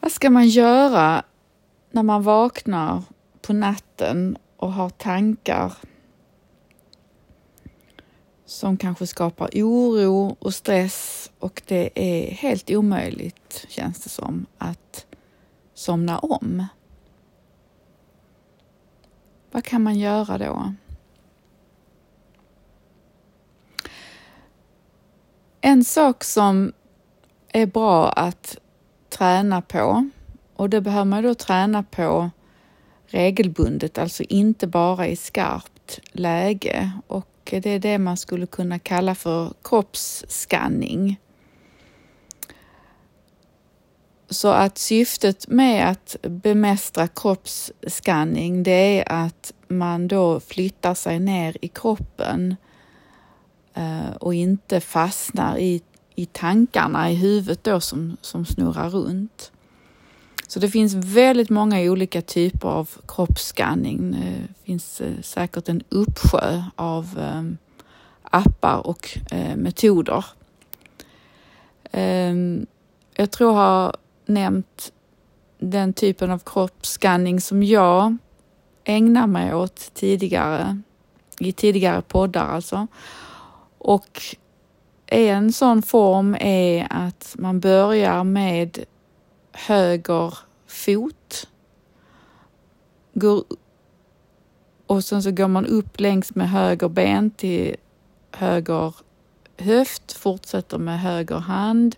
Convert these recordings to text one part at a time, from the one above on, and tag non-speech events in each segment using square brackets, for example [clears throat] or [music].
Vad ska man göra när man vaknar på natten och har tankar som kanske skapar oro och stress och det är helt omöjligt, känns det som, att somna om. Vad kan man göra då? En sak som är bra att träna på och det behöver man då träna på regelbundet, alltså inte bara i skarpt läge och det är det man skulle kunna kalla för kroppsskanning. Så att syftet med att bemästra kroppsskanning det är att man då flyttar sig ner i kroppen eh, och inte fastnar i, i tankarna i huvudet då som, som snurrar runt. Så det finns väldigt många olika typer av kroppsskanning. Det finns eh, säkert en uppsjö av ehm, appar och eh, metoder. Ehm, jag tror jag har nämnt den typen av kroppsskanning som jag ägnar mig åt tidigare, i tidigare poddar alltså. Och en sån form är att man börjar med höger fot. Går, och sen så går man upp längs med höger ben till höger höft, fortsätter med höger hand,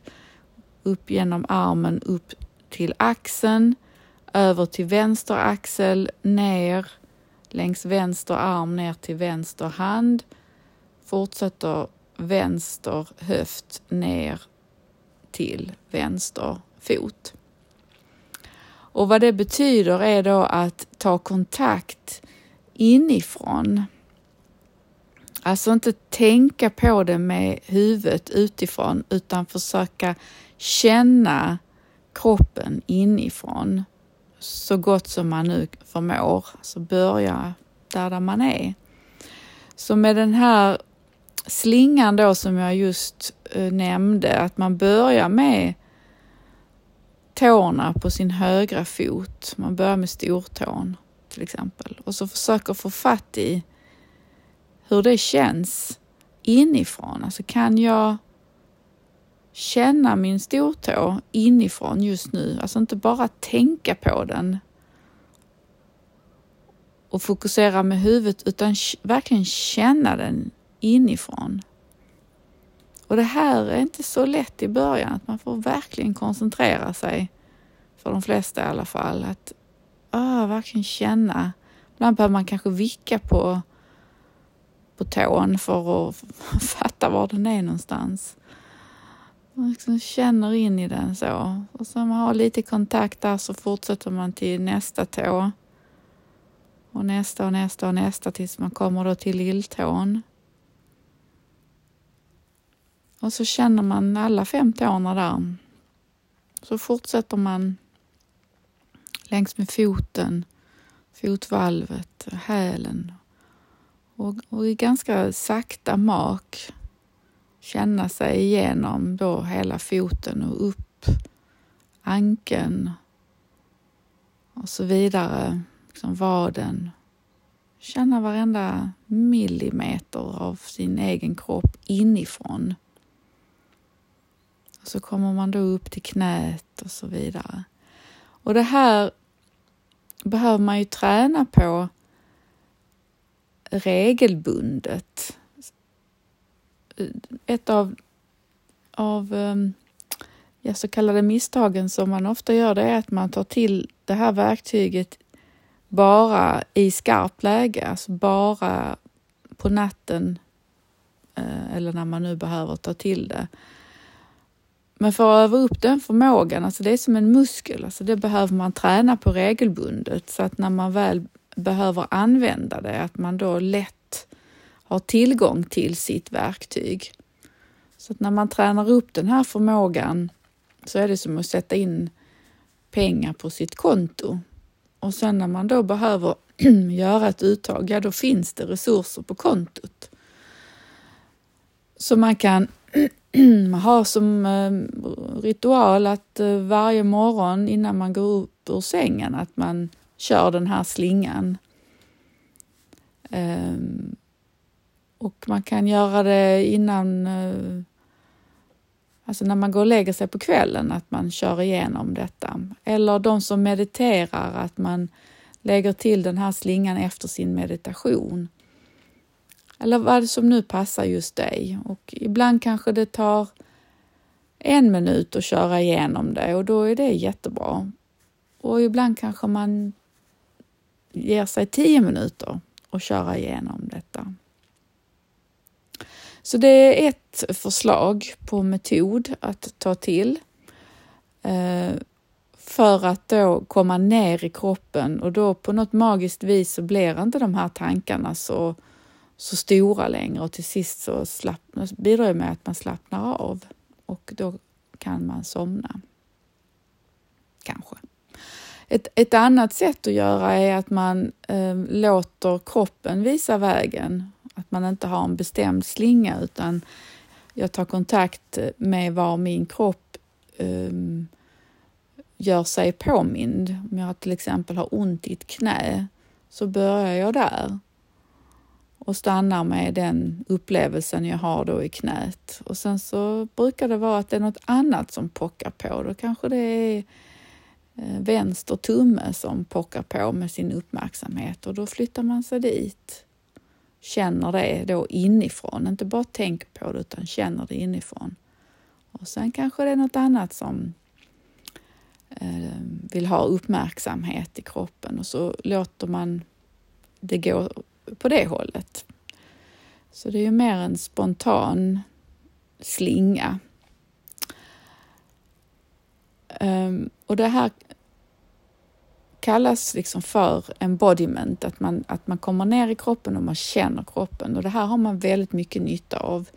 upp genom armen, upp till axeln, över till vänster axel, ner längs vänster arm ner till vänster hand, fortsätter vänster höft ner till vänster fot. Och vad det betyder är då att ta kontakt inifrån. Alltså inte tänka på det med huvudet utifrån utan försöka känna kroppen inifrån så gott som man nu förmår. Så börja där, där man är. Så med den här slingan då som jag just eh, nämnde, att man börjar med tårna på sin högra fot. Man börjar med stortån till exempel och så försöker få fatt i hur det känns inifrån. Alltså kan jag känna min stortå inifrån just nu? Alltså inte bara tänka på den och fokusera med huvudet utan verkligen känna den inifrån. Och det här är inte så lätt i början, att man får verkligen koncentrera sig, för de flesta i alla fall, att ah, verkligen känna. Ibland behöver man kanske vicka på, på tån för att [laughs] fatta var den är någonstans. Man liksom känner in i den så. Och så man har lite kontakt där så fortsätter man till nästa tå. Och nästa och nästa och nästa tills man kommer då till lilltån. Och så känner man alla fem tårna där. Så fortsätter man längs med foten, fotvalvet, hälen och, och i ganska sakta mak känna sig igenom då hela foten och upp ankeln och så vidare, liksom vaden. Känna varenda millimeter av sin egen kropp inifrån. Och så kommer man då upp till knät och så vidare. Och det här behöver man ju träna på regelbundet. Ett av, av ehm, ja, så kallade misstagen som man ofta gör det är att man tar till det här verktyget bara i skarpt läge, alltså bara på natten eh, eller när man nu behöver ta till det. Men för att öva upp den förmågan, alltså det är som en muskel, alltså det behöver man träna på regelbundet så att när man väl behöver använda det, att man då lätt har tillgång till sitt verktyg. Så att när man tränar upp den här förmågan så är det som att sätta in pengar på sitt konto. Och sen när man då behöver [clears throat] göra ett uttag, ja då finns det resurser på kontot. Så man kan [clears throat] [clears throat] har som eh, ritual att eh, varje morgon innan man går upp ur sängen att man kör den här slingan. Ehm, och man kan göra det innan, eh, alltså när man går och lägger sig på kvällen, att man kör igenom detta. Eller de som mediterar, att man lägger till den här slingan efter sin meditation. Eller vad det som nu passar just dig. Och ibland kanske det tar en minut att köra igenom det och då är det jättebra. Och ibland kanske man ger sig tio minuter att köra igenom detta. Så det är ett förslag på metod att ta till. Eh, för att då komma ner i kroppen och då på något magiskt vis så blir inte de här tankarna så, så stora längre och till sist så slappnar, bidrar det med att man slappnar av och då kan man somna. Kanske. Ett, ett annat sätt att göra är att man eh, låter kroppen visa vägen. Att man inte har en bestämd slinga utan jag tar kontakt med var min kropp eh, gör sig påmind. Om jag till exempel har ont i ett knä så börjar jag där och stannar med den upplevelsen jag har då i knät. Och sen så brukar det vara att det är något annat som pockar på. Då kanske det är eh, vänster tumme som pockar på med sin uppmärksamhet och då flyttar man sig dit. Känner det då inifrån, inte bara tänker på det utan känner det inifrån. Och sen kanske det är något annat som eh, vill ha uppmärksamhet i kroppen och så låter man det gå på det hållet. Så det är ju mer en spontan slinga. Um, och det här kallas liksom för embodiment, att man, att man kommer ner i kroppen och man känner kroppen. Och det här har man väldigt mycket nytta av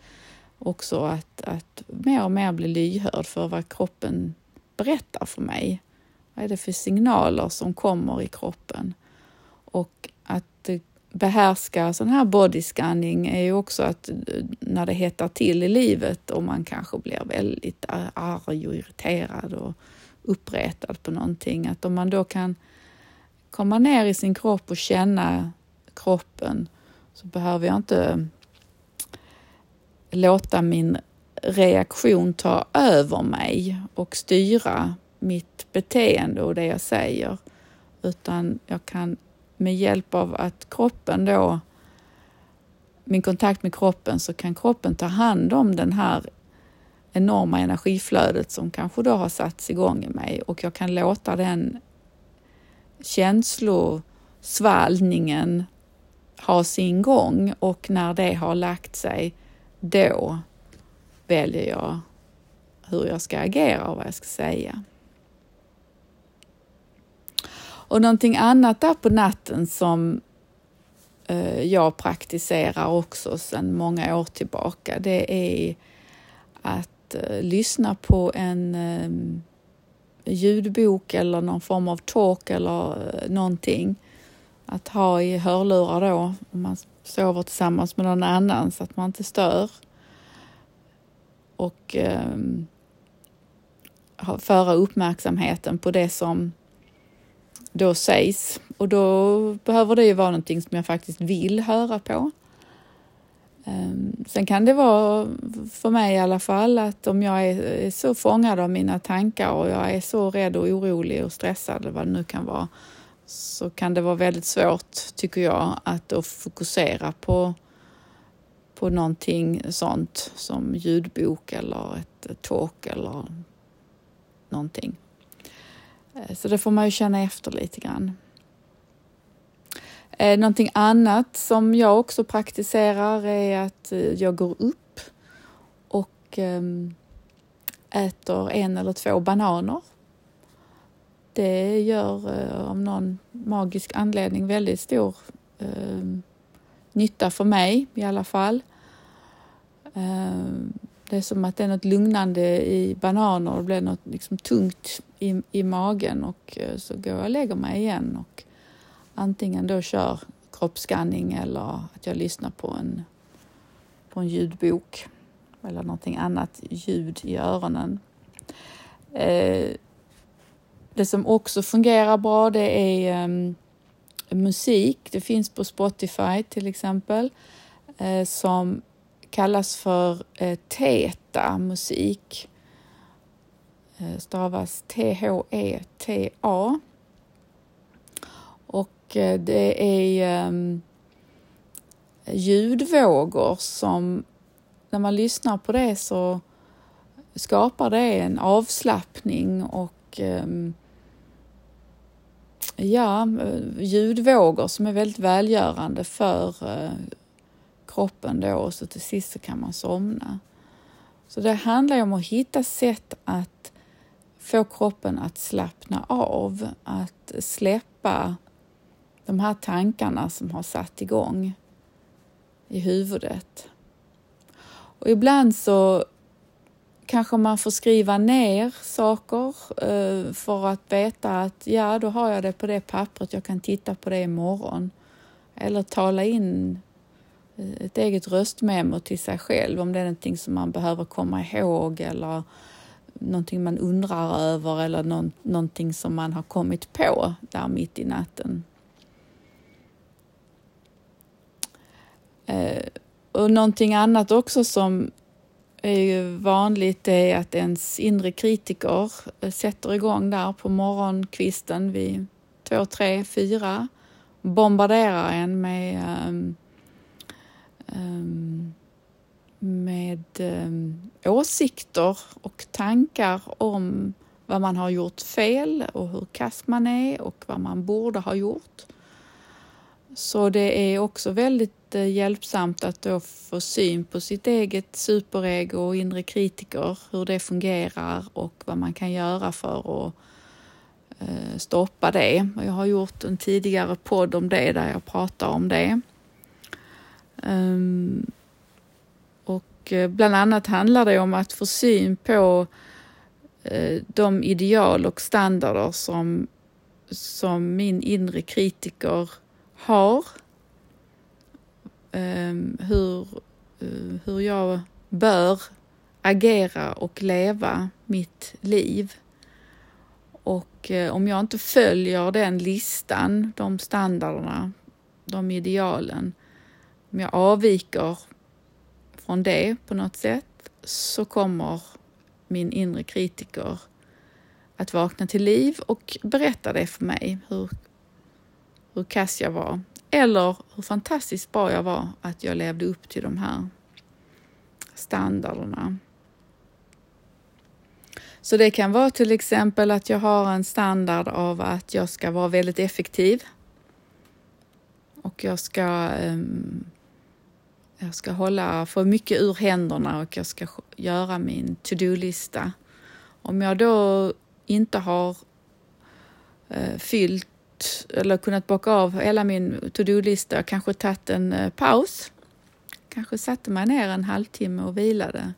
också, att, att mer och mer bli lyhörd för vad kroppen berättar för mig. Vad är det för signaler som kommer i kroppen? Och att behärska sån här body scanning är ju också att eh, när det hettar till i livet och man kanske blir väldigt arg och irriterad och uppretad på någonting, att om man då kan komma ner i sin kropp och känna kroppen så behöver jag inte låta min reaktion ta över mig och styra mitt beteende och det jag säger, utan jag kan med hjälp av att kroppen då, min kontakt med kroppen, så kan kroppen ta hand om den här enorma energiflödet som kanske då har satts igång i mig och jag kan låta den känslosvallningen ha sin gång och när det har lagt sig, då väljer jag hur jag ska agera och vad jag ska säga. Och någonting annat där på natten som eh, jag praktiserar också sedan många år tillbaka, det är att eh, lyssna på en eh, ljudbok eller någon form av talk eller någonting. Att ha i hörlurar då, om man sover tillsammans med någon annan så att man inte stör och eh, föra uppmärksamheten på det som då sägs. Och då behöver det ju vara någonting som jag faktiskt vill höra på. Ehm, sen kan det vara, för mig i alla fall, att om jag är så fångad av mina tankar och jag är så rädd och orolig och stressad, eller vad det nu kan vara, så kan det vara väldigt svårt, tycker jag, att då fokusera på på någonting sånt som ljudbok eller ett talk eller någonting. Eh, så det får man ju känna efter lite grann. Eh, någonting annat som jag också praktiserar är att eh, jag går upp och ehm, äter en eller två bananer. Det gör av någon magisk anledning väldigt stor ehm, nytta för mig i alla fall. Ehm, det är som att det är något lugnande i bananer, det blir något liksom tungt i, i magen och eh, så går jag och lägger mig igen och antingen då kör kroppsskanning eller att jag lyssnar på en, på en ljudbok. eller någonting annat ljud i öronen. Eh, det som också fungerar bra det är eh, musik. Det finns på Spotify till exempel eh, som kallas för eh, Teta musik. Eh, stavas T-H-E-T-A. Och eh, det är eh, ljudvågor som när man lyssnar på det så skapar det en avslappning och ehm, ja, eh, ljudvågor som är väldigt välgörande för eh, kroppen då och så till sist så kan man somna. Så det handlar om att hitta sätt att få kroppen att slappna av, att släppa de här tankarna som har satt igång i huvudet. Och ibland så kanske man får skriva ner saker eh, för att veta att ja, då har jag det på det pappret, jag kan titta på det imorgon. Eller tala in Eh, ett eget röstmemo till sig själv om det är någonting som man behöver komma ihåg eller någonting man undrar över eller någon, någonting som man har kommit på där mitt i natten. Eh, och någonting annat också som är ju vanligt är att ens inre kritiker eh, sätter igång där på morgonkvisten vid två, tre, fyra bombarderar en med um, Ehm, med ehm, åsikter och tankar om vad man har gjort fel och hur kass man är och vad man borde ha gjort. Så det är också väldigt eh, hjälpsamt att då få syn på sitt eget superego och inre kritiker, hur det fungerar och vad man kan göra för att eh, stoppa det. Jag har gjort en tidigare podd om det där jag pratar om det. Ehm, och eh, bland annat handlar det om att få syn på eh, de ideal och standarder som, som min inre kritiker har. Um, hur, uh, hur jag bör agera och leva mitt liv. Och om jag inte följer den listan, de standarderna, de idealen, om jag avviker från det på något sätt så kommer min inre kritiker att vakna till liv och berätta det för mig. Hur hur kass jag var eller hur fantastiskt bra jag var att jag levde upp till de här standarderna. Så det kan vara till exempel att jag har en standard av att jag ska vara väldigt effektiv. Och jag ska, um, jag ska hålla, få mycket ur händerna och jag ska göra min to-do-lista. Om jag då inte har eh, fyllt eller kunnat bocka av hela min to-do-lista, kanske tagit en eh, paus. Kanske satte mig ner en halvtimme och vilade.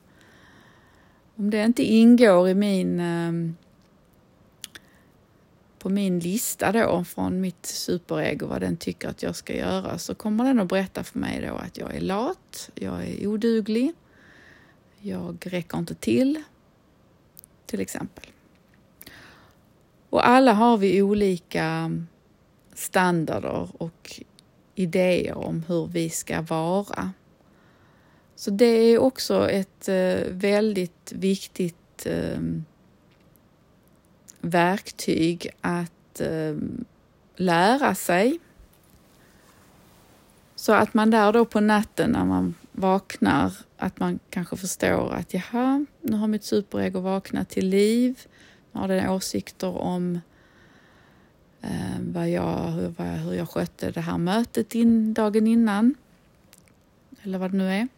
Om det inte ingår i min eh, på min lista då från mitt superego vad den tycker att jag ska göra så kommer den att berätta för mig då att jag är lat, jag är oduglig, jag räcker inte till, till exempel. Och alla har vi olika standarder och idéer om hur vi ska vara. Så det är också ett eh, väldigt viktigt ehm, verktyg att eh, lära sig. Så att man där då på natten när man vaknar, att man kanske förstår att jaha, nu har mitt superego vaknat till liv har den åsikter om eh, vad jag, hur, vad, hur jag skötte det här mötet in, dagen innan. Eller vad det nu är.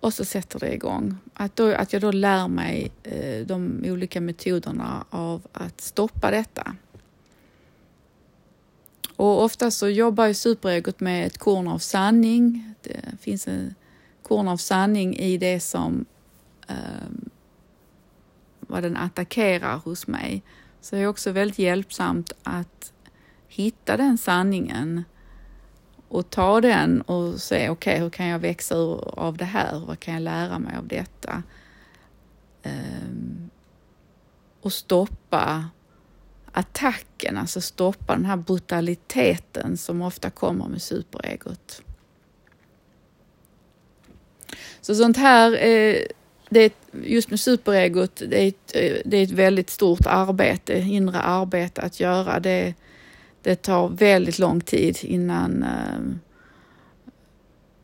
Och så sätter det igång. Att, då, att jag då lär mig eh, de olika metoderna av att stoppa detta. Och ofta så jobbar ju superegot med ett korn av sanning. Det finns en korn av sanning i det som eh, vad den attackerar hos mig. Så det är också väldigt hjälpsamt att hitta den sanningen och ta den och se, okej, okay, hur kan jag växa ur, av det här? Vad kan jag lära mig av detta? Um, och stoppa attacken, alltså stoppa den här brutaliteten som ofta kommer med superegot. Så sånt här, eh, det är, just med superegot, det är, ett, eh, det är ett väldigt stort arbete, inre arbete att göra. Det, det tar väldigt lång tid innan, eh,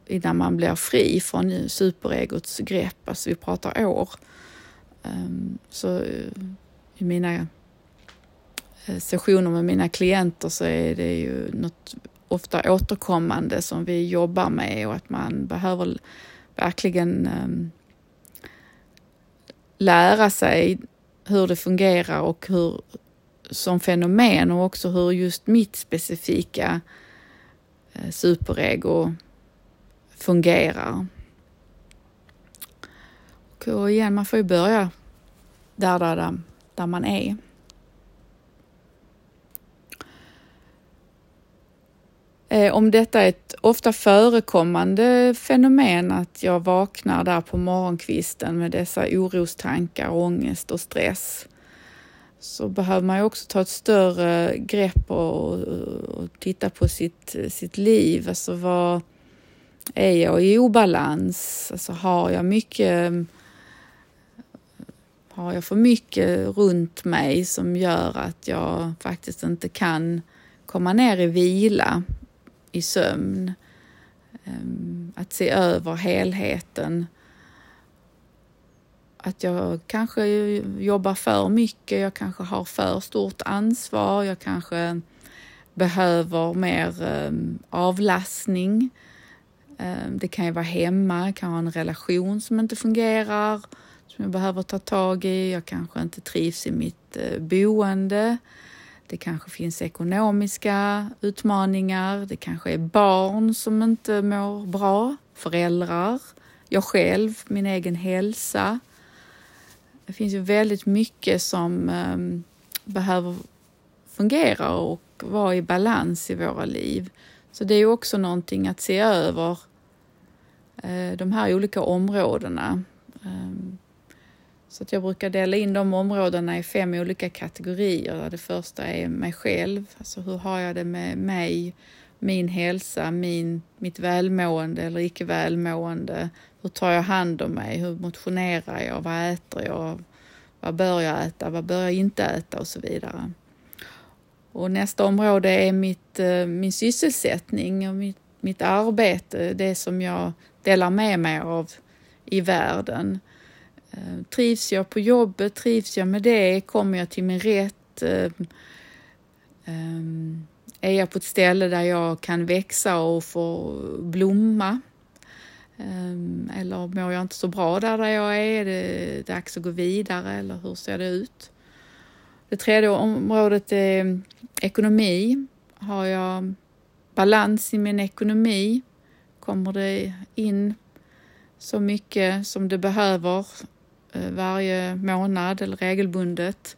innan man blir fri från superegots grepp. Alltså vi pratar år. Ehm, så eh, i mina eh, sessioner med mina klienter så är det ju något ofta återkommande som vi jobbar med och att man behöver verkligen ehm, lära sig hur det fungerar och hur som fenomen och också hur just mitt specifika eh, superego fungerar. Och igen, man får ju börja där, där, där, där man är. Eh, om detta är ett ofta förekommande fenomen att jag vaknar där på morgonkvisten med dessa orostankar, ångest och stress så behöver man ju också ta ett större grepp och, och titta på sitt, sitt liv. Alltså vad är jag i obalans? Alltså har jag mycket har jag för mycket runt mig som gör att jag faktiskt inte kan komma ner i vila i sömn. Ehm, att se över helheten. Att jag kanske jobbar för mycket, jag kanske har för stort ansvar, jag kanske behöver mer ehm, avlastning. Ehm, det kan ju vara hemma, jag kan ha en relation som inte fungerar, som jag behöver ta tag i. Jag kanske inte trivs i mitt eh, boende. Det kanske finns ekonomiska utmaningar. Det kanske är barn som inte mår bra, föräldrar, jag själv, min egen hälsa. Det finns ju väldigt mycket som eh, behöver fungera och vara i balans i våra liv. Så det är ju också någonting att se över eh, de här olika områdena. Eh, så att jag brukar dela in de områdena i fem olika kategorier. Det första är mig själv, alltså hur har jag det med mig, min hälsa, min, mitt välmående eller icke välmående. Hur tar jag hand om mig? Hur motionerar jag? Vad äter jag? Vad bör jag äta? Vad bör jag inte äta? Och så vidare. Och nästa område är mitt, eh, min sysselsättning och mitt, mitt arbete, det som jag delar med mig av i världen. Eh, trivs jag på jobbet? Trivs jag med det? Kommer jag till min rätt? Eh, ehm, är jag på ett ställe där jag kan växa och få blomma? Ehm, eller mår jag inte så bra där, där jag är? Är det dags att gå vidare eller hur ser det ut? Det tredje området är ekonomi. Har jag balans i min ekonomi? Kommer det in så mycket som det behöver eh, varje månad eller regelbundet?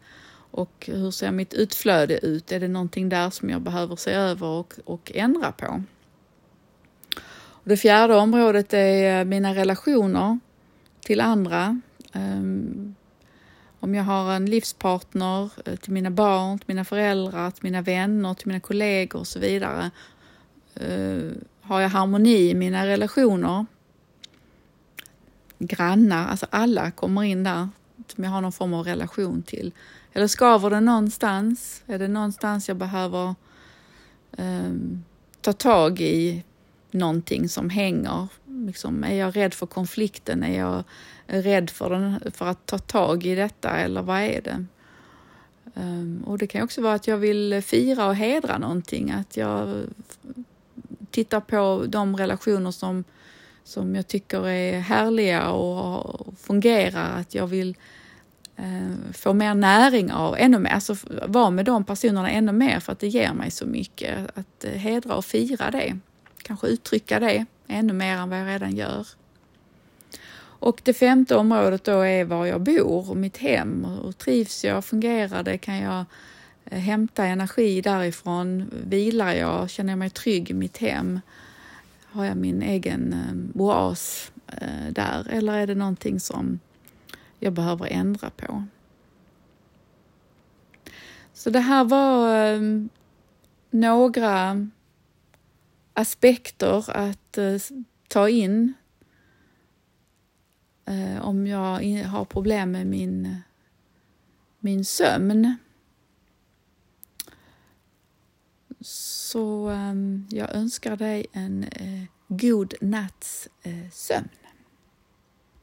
Och hur ser mitt utflöde ut? Är det någonting där som jag behöver se över och, och ändra på? Och det fjärde området är eh, mina relationer till andra. Um, om jag har en livspartner eh, till mina barn, till mina föräldrar, till mina vänner, till mina kollegor och så vidare. Uh, har jag harmoni i mina relationer? grannar, alltså alla kommer in där som jag har någon form av relation till. Eller skaver det någonstans? Är det någonstans jag behöver um, ta tag i någonting som hänger? Liksom, är jag rädd för konflikten? Är jag rädd för, den, för att ta tag i detta eller vad är det? Um, och det kan också vara att jag vill fira och hedra någonting, att jag tittar på de relationer som som jag tycker är härliga och fungerar, att jag vill Eh, få mer näring av, ännu mer, alltså vara med de personerna ännu mer för att det ger mig så mycket. Att eh, hedra och fira det, kanske uttrycka det ännu mer än vad jag redan gör. Och det femte området då är var jag bor och mitt hem. Och trivs jag, fungerar det, kan jag eh, hämta energi därifrån, vilar jag, känner jag mig trygg i mitt hem? har jag min egen oas där eller är det någonting som jag behöver ändra på? Så det här var eh, några aspekter att eh, ta in eh, om jag har problem med min, min sömn. Så jag önskar dig en god natts sömn.